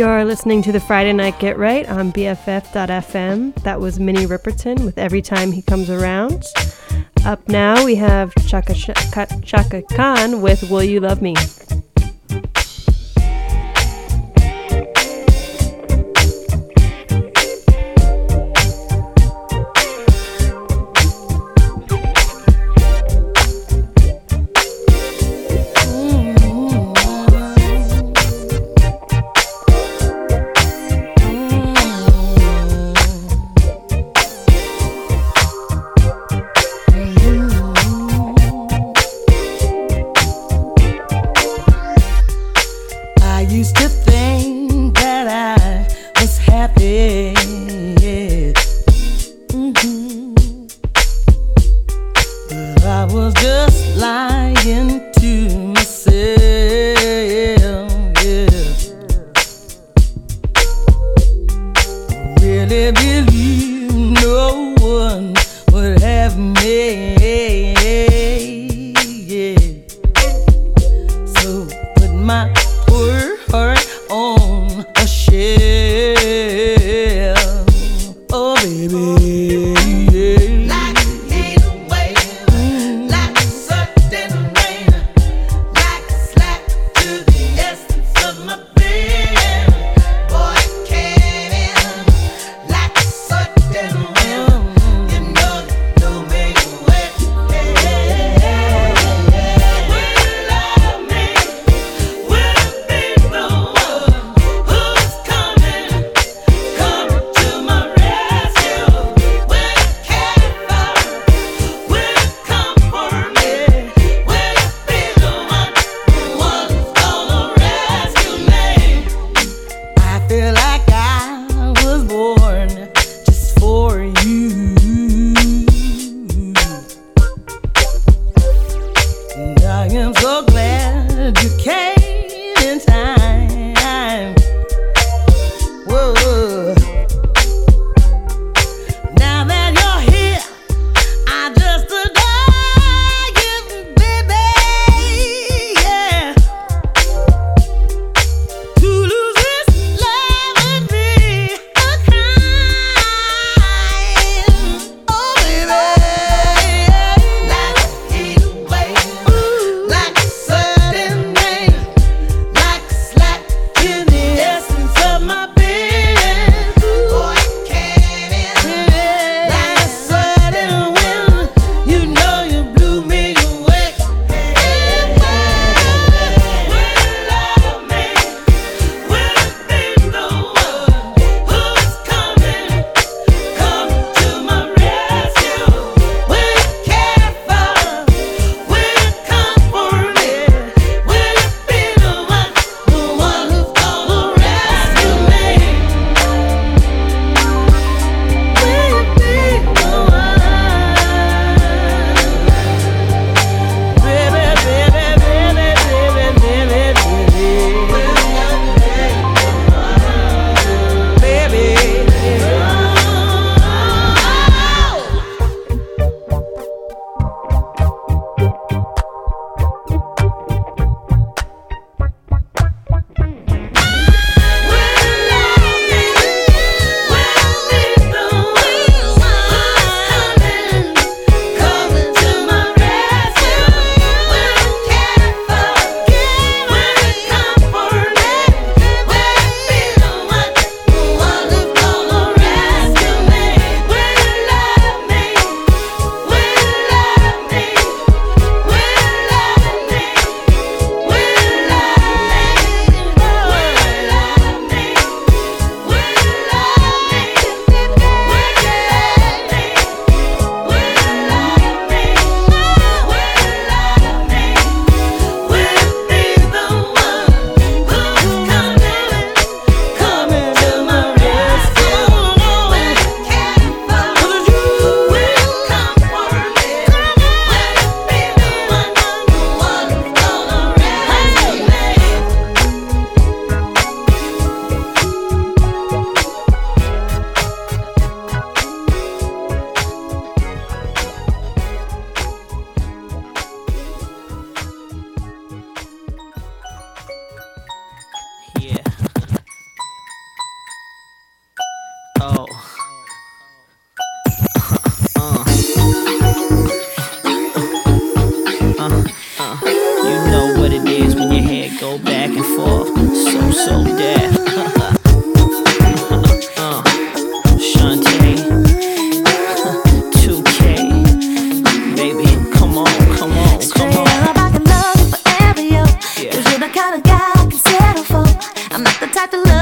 You're listening to the Friday Night Get Right on BFF.FM. That was Minnie Riperton with Every Time He Comes Around. Up now, we have Chaka, Chaka Khan with Will You Love Me? got the love.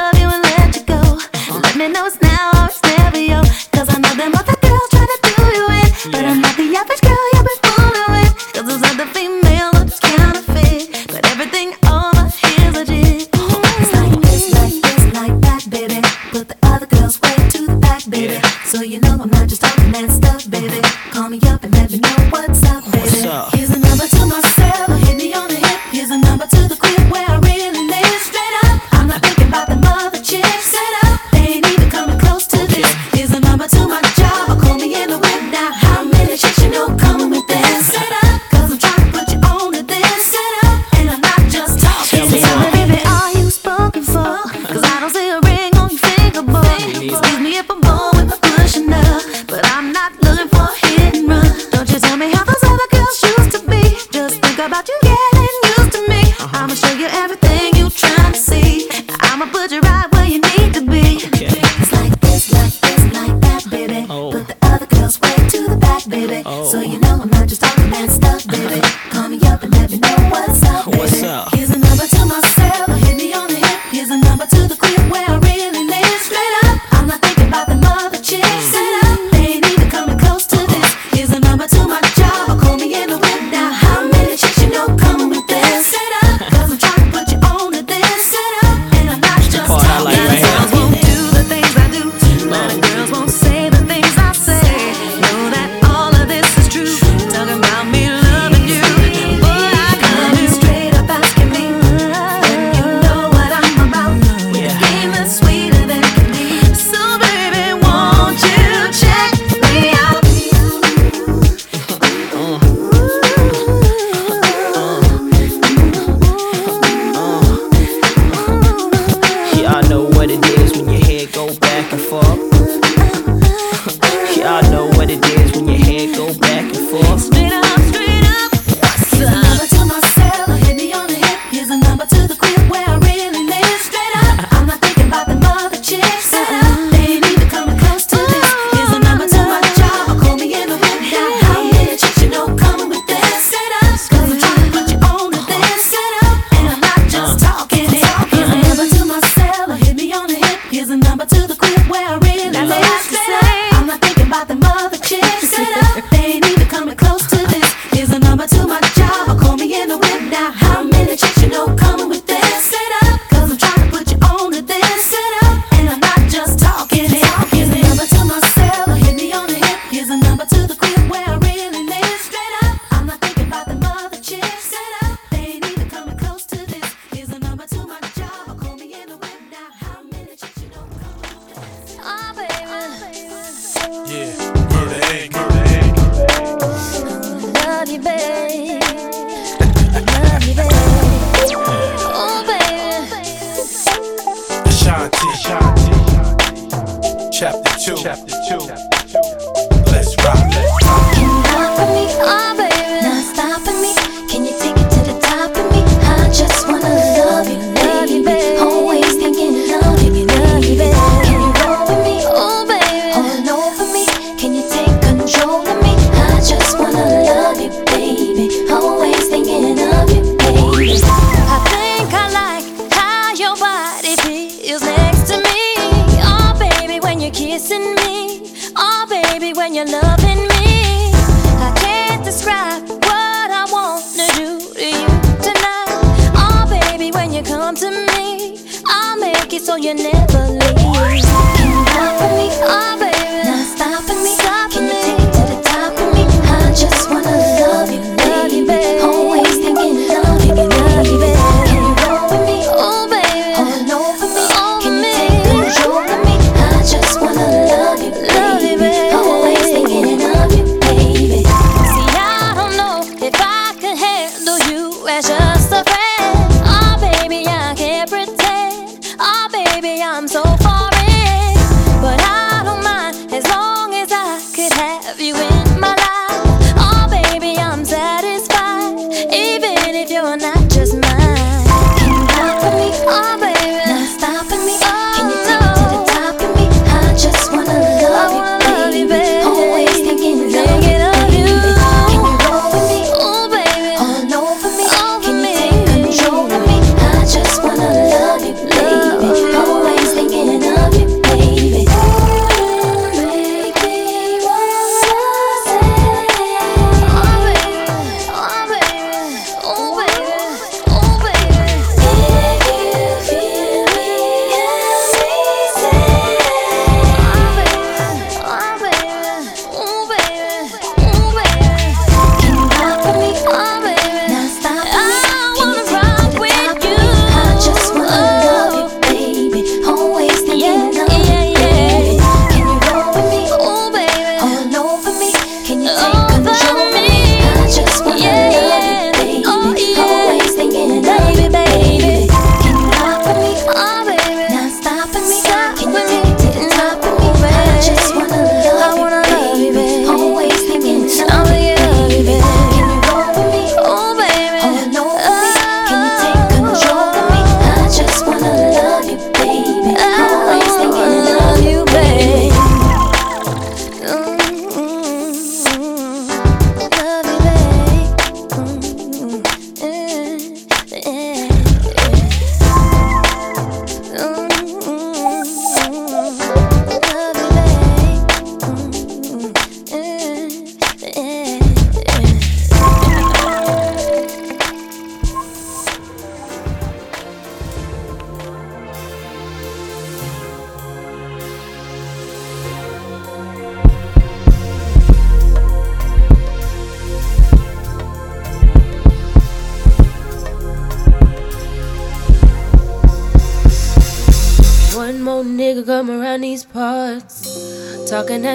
Kissing me.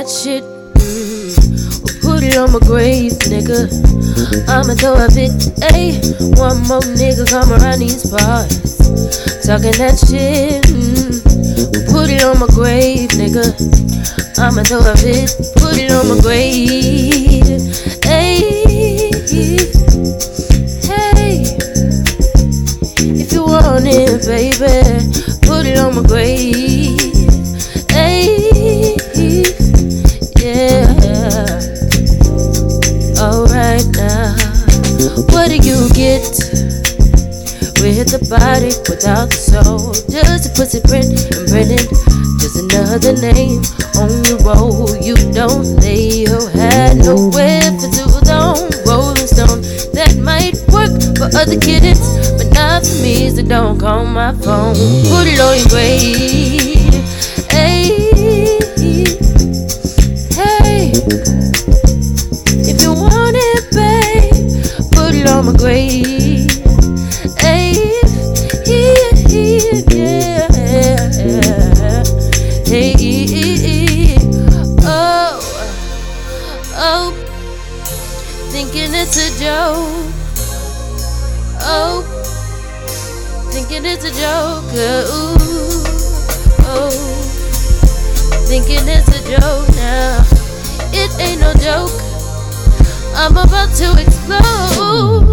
That shit. Mm. Put it on my grave, nigga. I'ma throw a fit. Hey, one more nigga come around these parts, talking that shit. Mm. Put it on my grave, nigga. I'ma throw a fit. Put it on my grave. Without the soul? Just a pussy print and Brennan, just another name on the roll. You don't lay your hat nowhere for too long. Rolling Stone, that might work for other kittens, but not for me. So don't call my phone. Put it on your grave. Hey, hey. If you want it, babe, put it on my grave. It's a joke. Ooh, oh, thinking it's a joke now. It ain't no joke. I'm about to explode.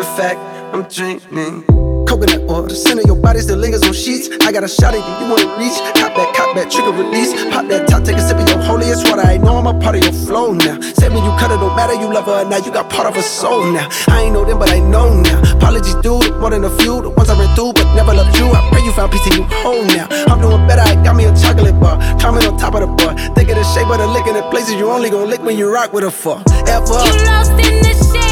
In fact, I'm dreaming. Coconut oil, the center of your body still lingers on sheets. I got a shot at you, you wanna reach. Cop that, cop that, trigger release. Pop that top, take a sip of your holiest water. I know I'm a part of your flow now. Said when you cut it, don't matter, you love her now. You got part of her soul now. I ain't know them, but I know now. Apologies, dude, more than a few. The ones I ran through, but never loved you. I pray you found peace and you home now. I'm doing better, I got me a chocolate bar. Climbing on top of the bar. Think of the shape of the lick in the places you only gon' lick when you rock with her for. Ever. You lost in the shape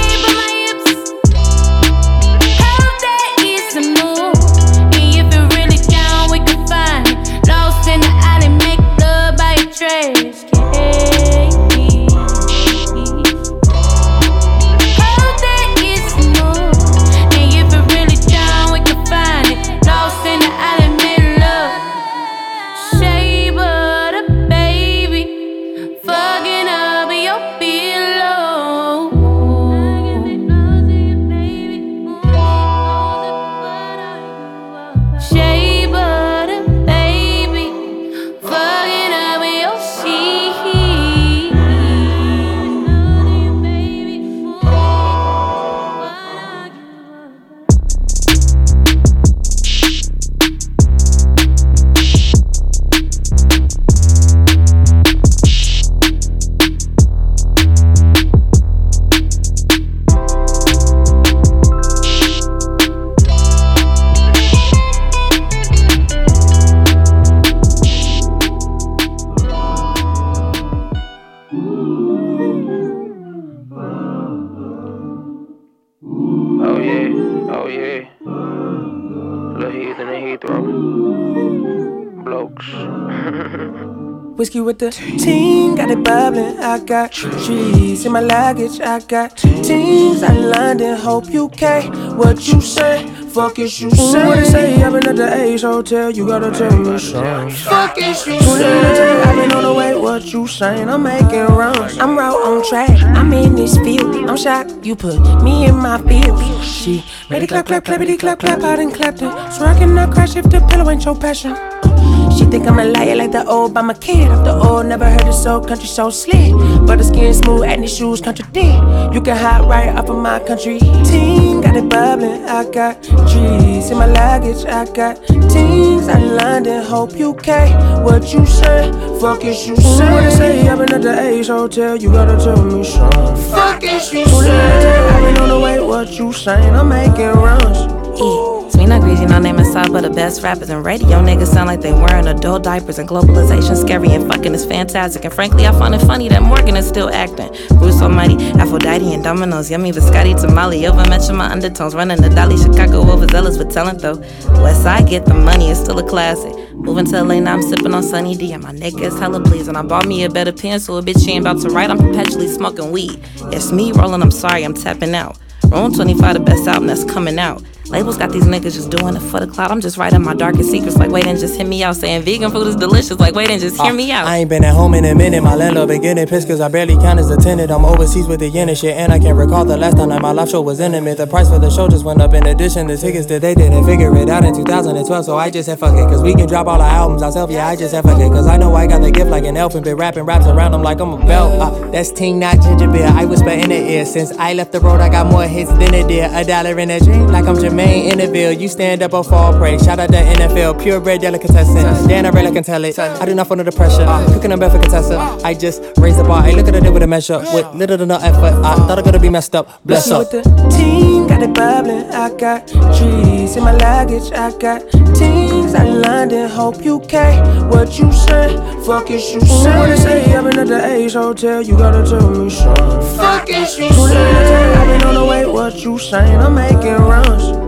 Whiskey with the team, got it bubbling. I got trees in my luggage. I got teams out in London, hope UK. What you say? Fuck is you say? What they say? I've been at the Ace Hotel. You gotta tell me something. Fuck is you say? I've been on the way. What you saying? I'm making runs. I'm right on track. I'm in this field. I'm shocked. You put me in my field. She ready clap clap clappity clap clap. I done clapped it. So I cannot crash if the pillow ain't your passion. Think I'm a liar like the old by my kid. Off the old, never heard it so country so slick. But the skin smooth and the shoes contradict. You can hide right up of my country. Team got it bubbling. I got trees in my luggage. I got teams out in London, hope you UK. What you say? Fuck is you say? What they say? I've been at the Ace Hotel. You gotta tell me something. Fuck is you say? I've been on the way. What you saying? I'm making runs. E. We not greasy, no name aside, but the best rappers and radio niggas sound like they wearing adult diapers and globalization scary and fucking is fantastic. And frankly, I find it funny that Morgan is still acting. Bruce Almighty, Aphrodite and Dominoes, yummy biscotti, tamale, over mention my undertones, running the Dolly, Chicago, overzealous with talent though. West Side get the money, it's still a classic. Moving to LA now, I'm sipping on Sunny D, and my nigga is hella pleased. And I bought me a better pencil, a bitch ain't about to write, I'm perpetually smoking weed. It's me rolling, I'm sorry, I'm tapping out. Room 25, the best album that's coming out. Labels got these niggas just doing it for the cloud. I'm just writing my darkest secrets, like wait and just hit me out. Saying vegan food is delicious, like wait and just hear me out. I ain't been at home in a minute. My landlord been getting pissed cause I barely count as a tenant. I'm overseas with the yen and shit. And I can't recall the last time that my live show was intimate. The price for the show just went up in addition. The tickets that they didn't figure it out in 2012. So I just said fuck it. Cause we can drop all our albums ourselves. Yeah, I just said fuck it. Cause I know I got the gift like an elf and been rapping raps around them like I'm a belt. Uh, that's Ting, not ginger beer. I whisper in the ear. Since I left the road, I got more hits than a deer. A dollar in a dream like I'm Jermaine in the Ville. You stand up or fall prey. Shout out the NFL, purebred delicatessen. Dan, I really can tell it. I do not fall under the pressure. Uh. Cooking up for contestant. I just raise the bar. I look at it with a measure. With little to no effort. I thought I could be messed up. Bless up. with the team, got it bubbling. I got trees in my luggage. I got teams out in London, hope UK. What you say? Fuck is you say? What say? I've been at the Ace Hotel. You gotta tell me something. Fuck is you say? I've been on the way. What you saying? I'm making runs.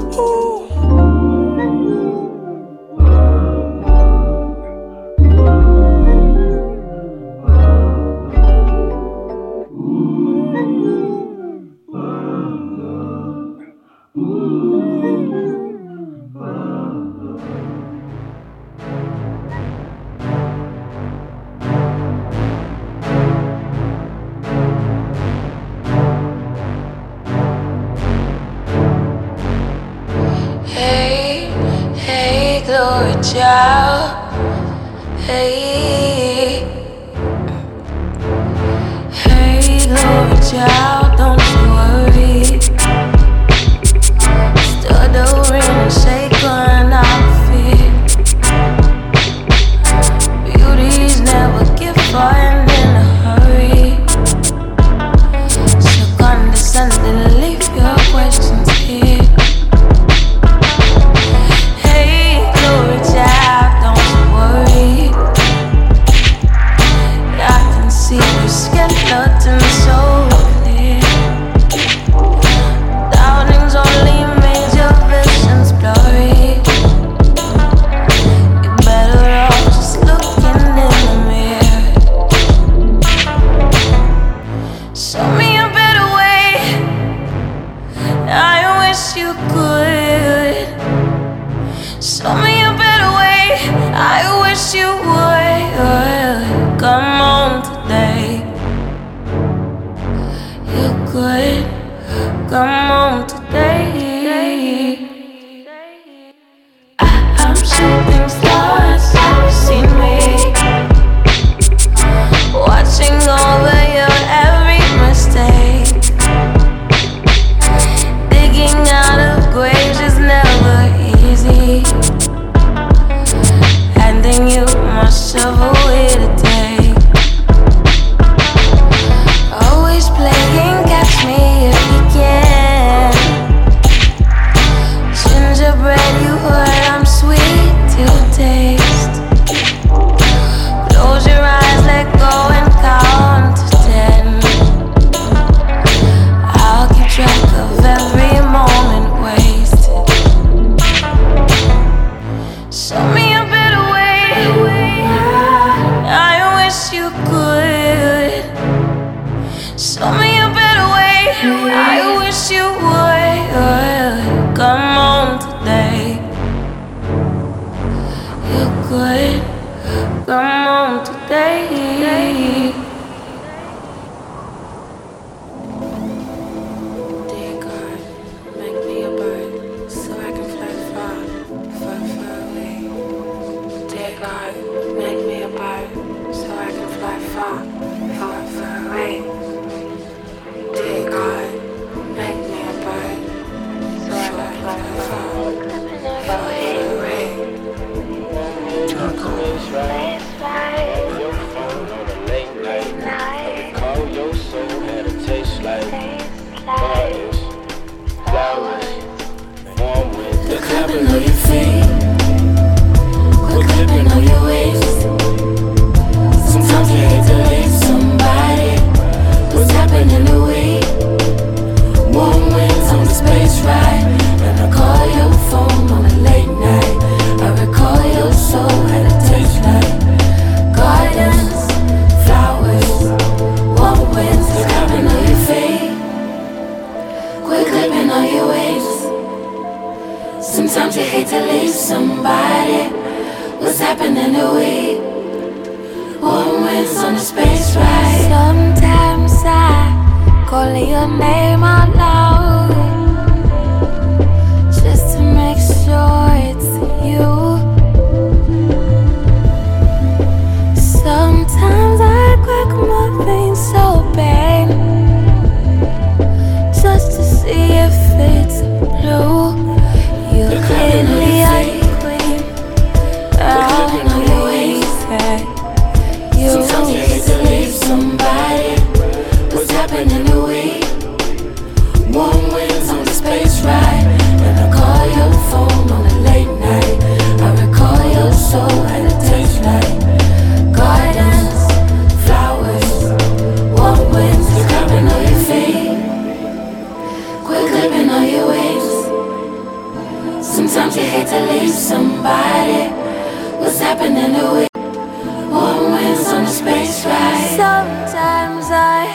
wings on a space ride. Sometimes I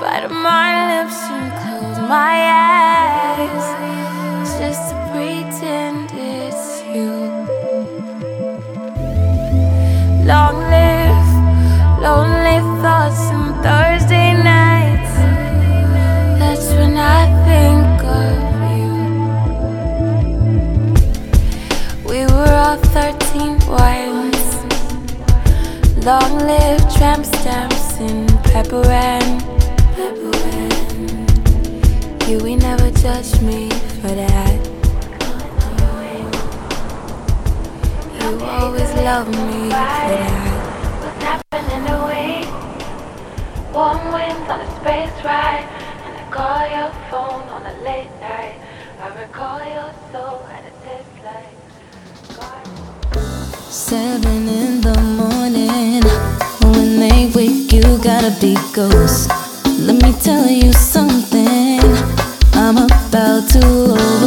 bite my lips and close my eyes just to pretend it's you. Long live lonely thoughts Long live tramp stamps in pepper and You we never judge me for that. You always love me for that. in to week. Warm winds on a space ride, and I call your phone on a late night. I recall your soul. Seven in the morning. When they wake, you gotta be ghost. Let me tell you something. I'm about to.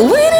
we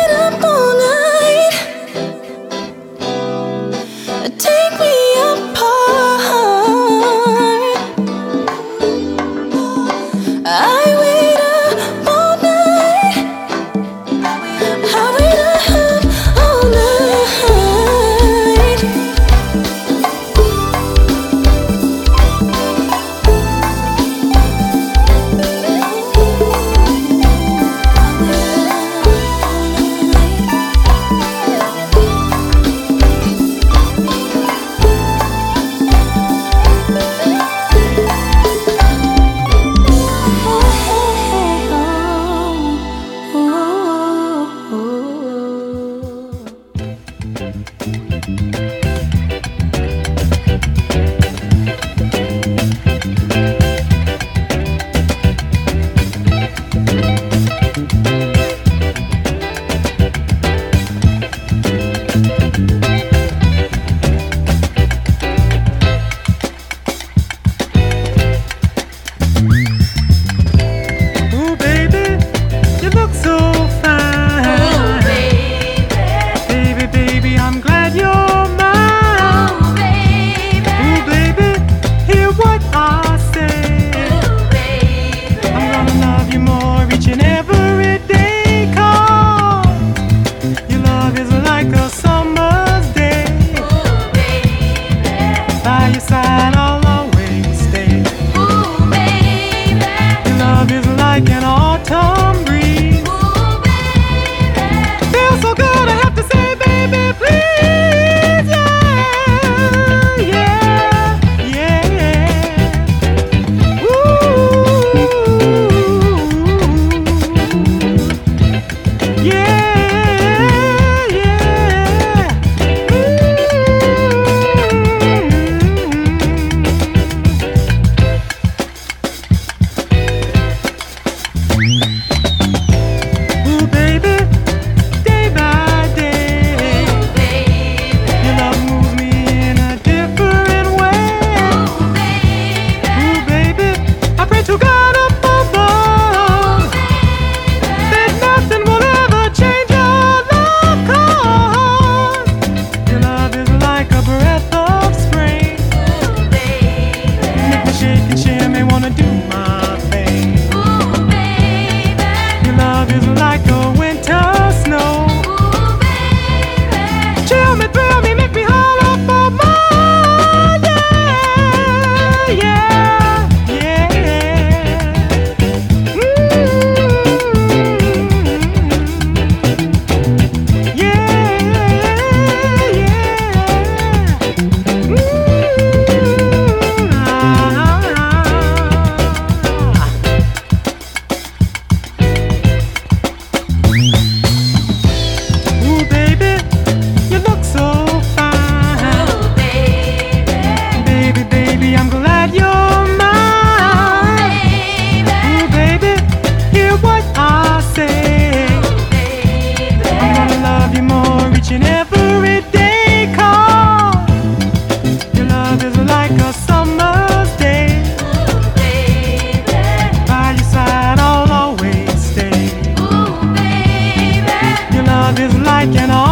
like an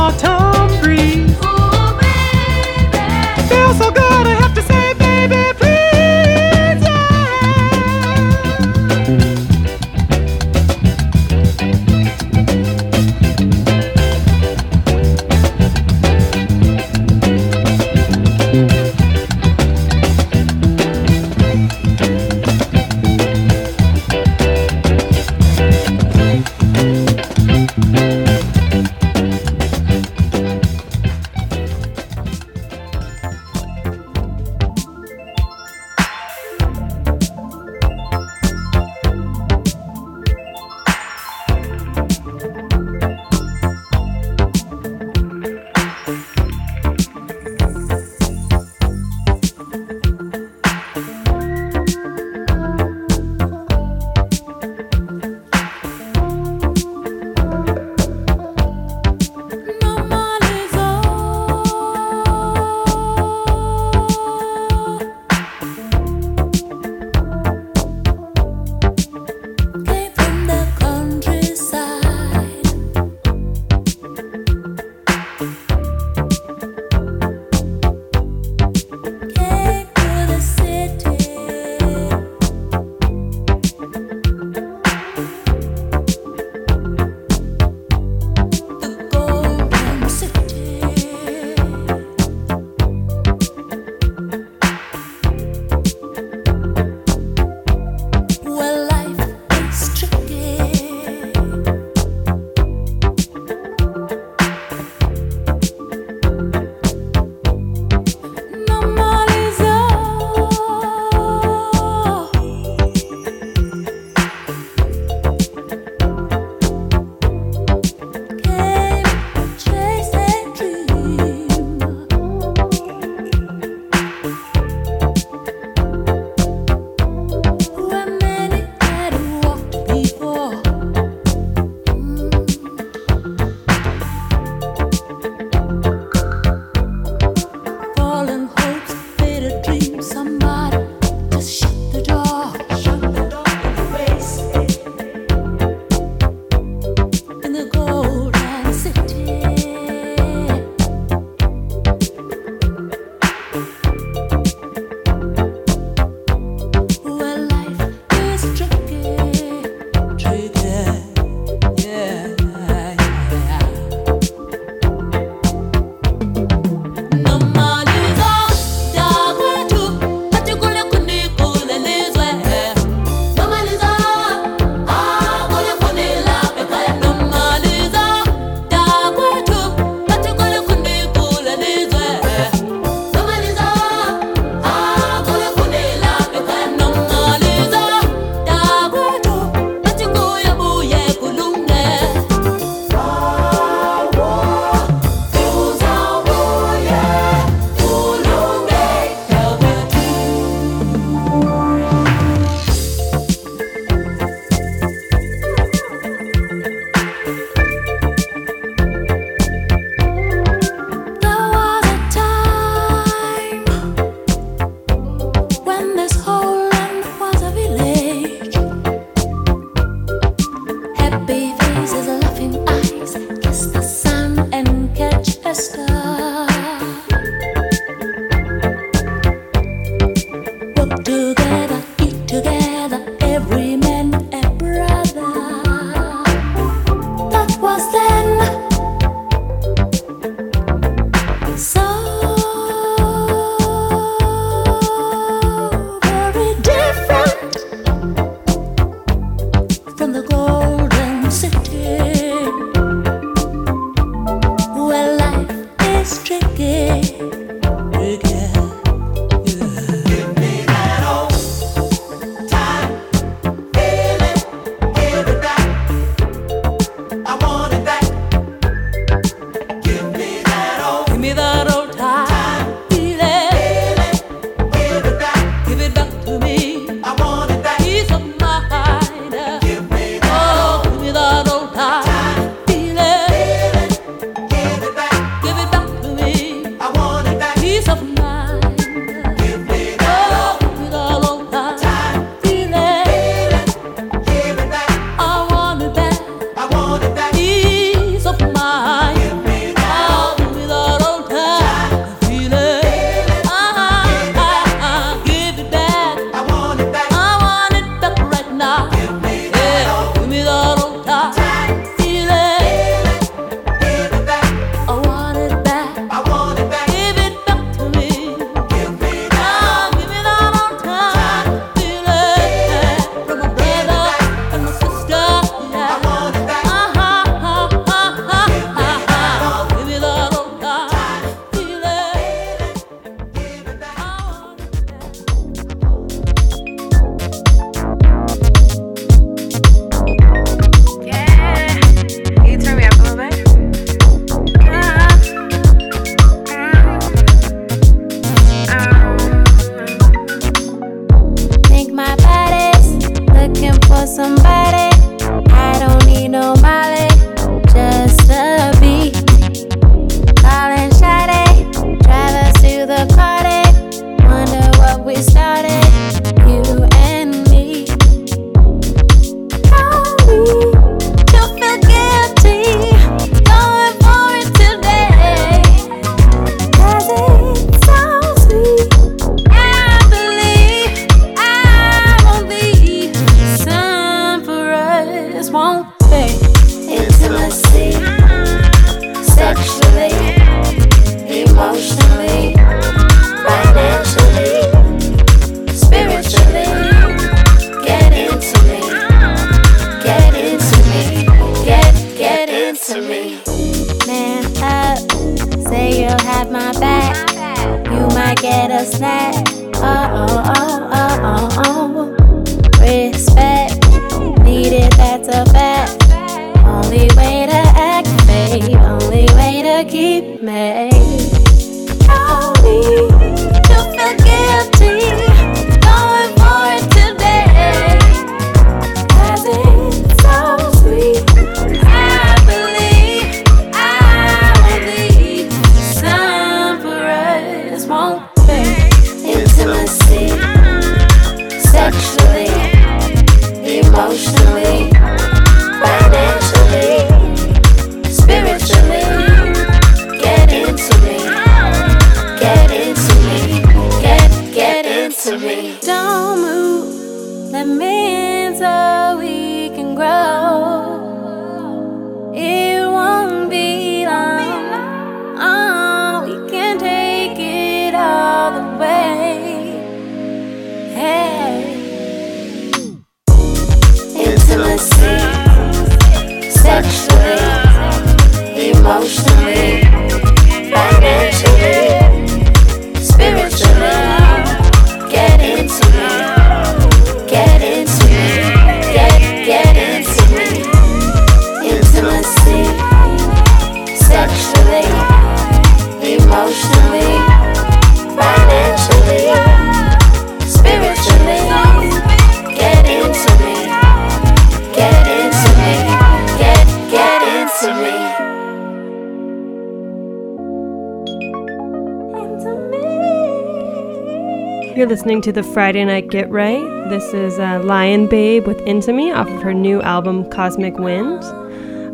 listening to the Friday Night Get Right. This is uh, Lion Babe with Intimi off of her new album Cosmic Wind.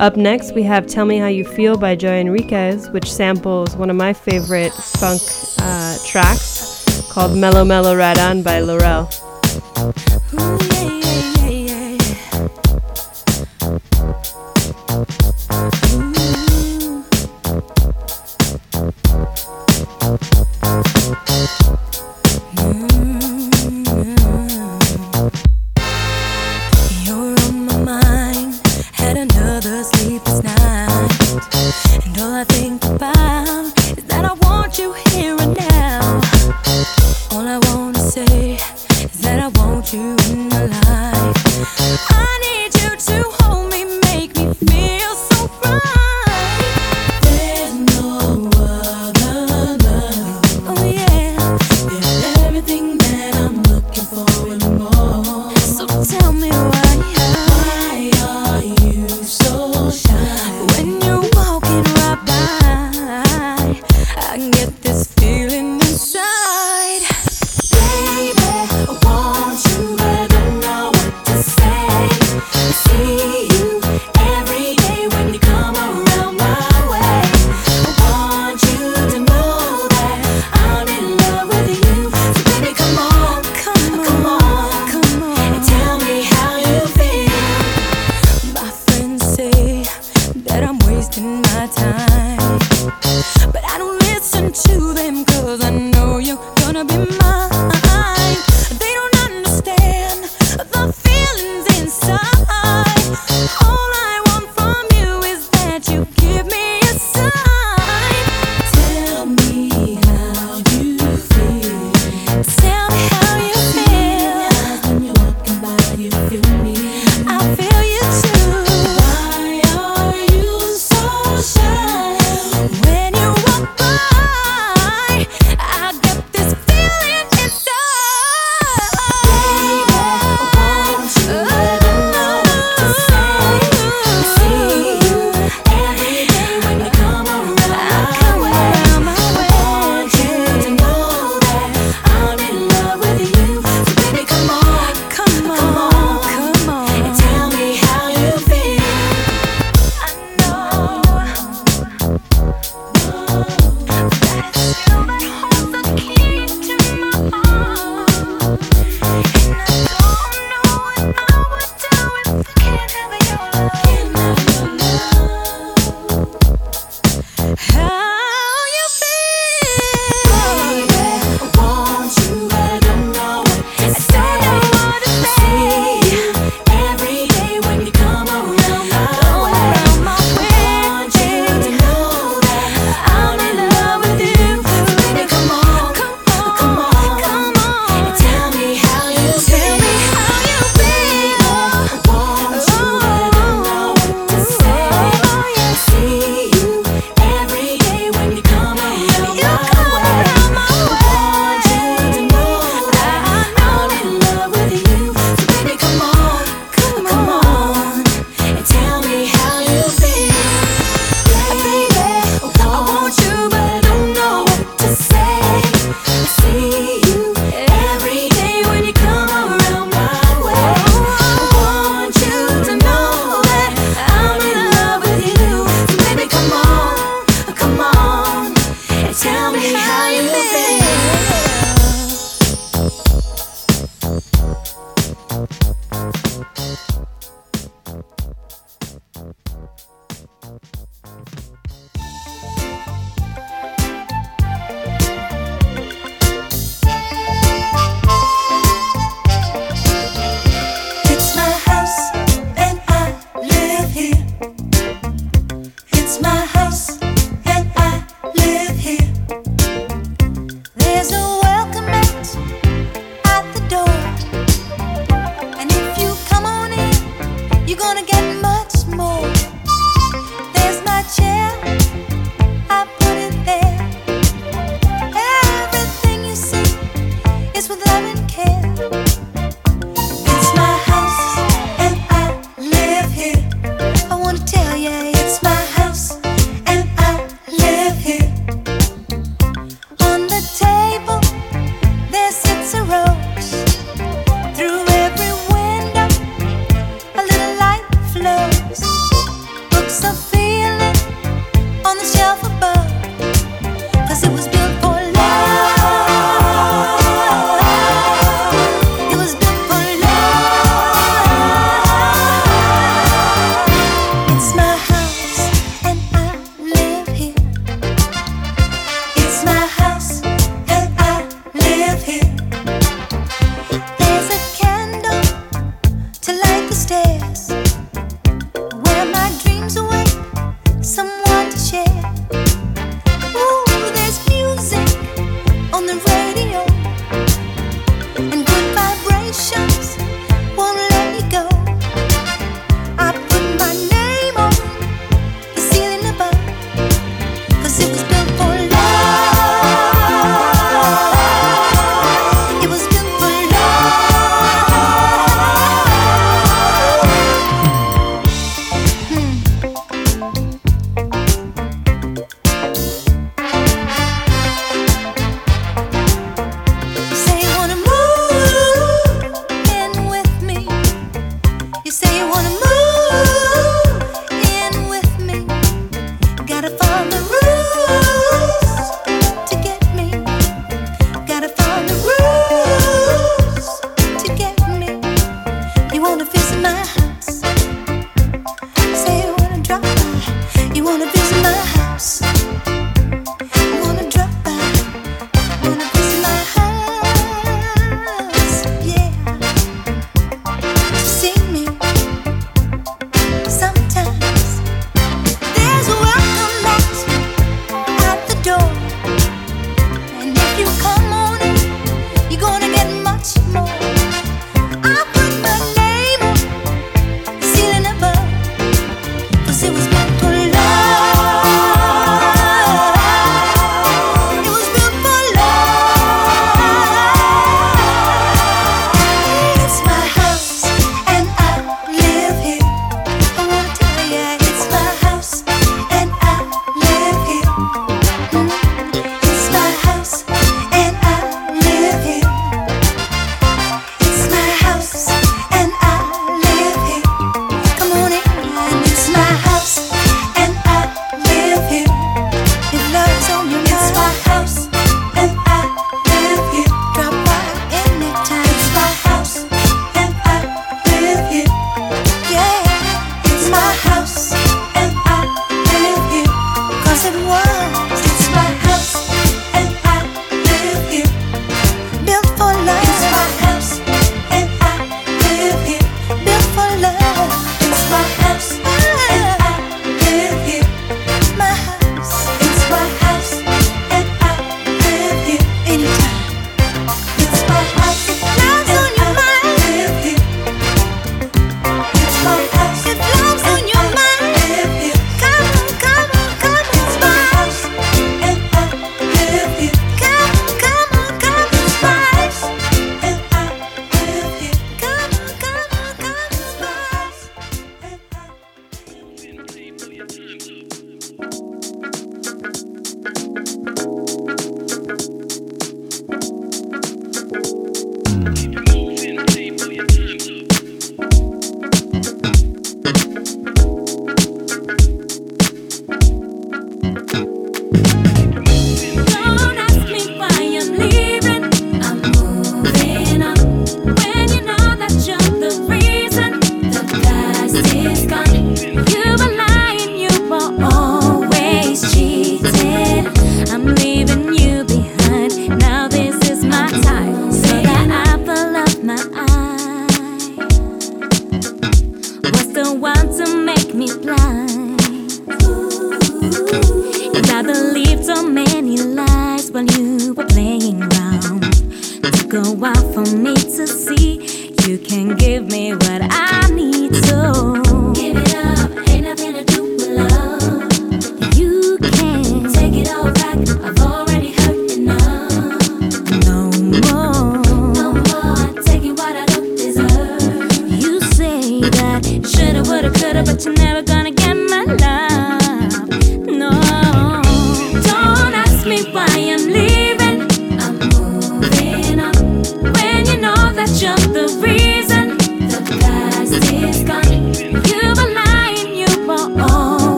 Up next, we have Tell Me How You Feel by Joy Enriquez, which samples one of my favorite funk uh, tracks called Mellow Mellow Right On by Lowrell. that I want you in my life. I need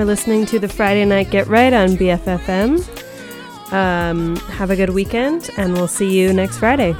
for listening to the Friday Night Get Right on BFF.FM. Um, have a good weekend, and we'll see you next Friday.